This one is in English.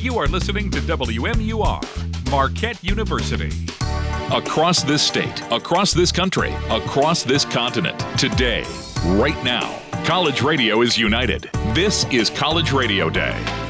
You are listening to WMUR, Marquette University. Across this state, across this country, across this continent, today, right now, college radio is united. This is College Radio Day.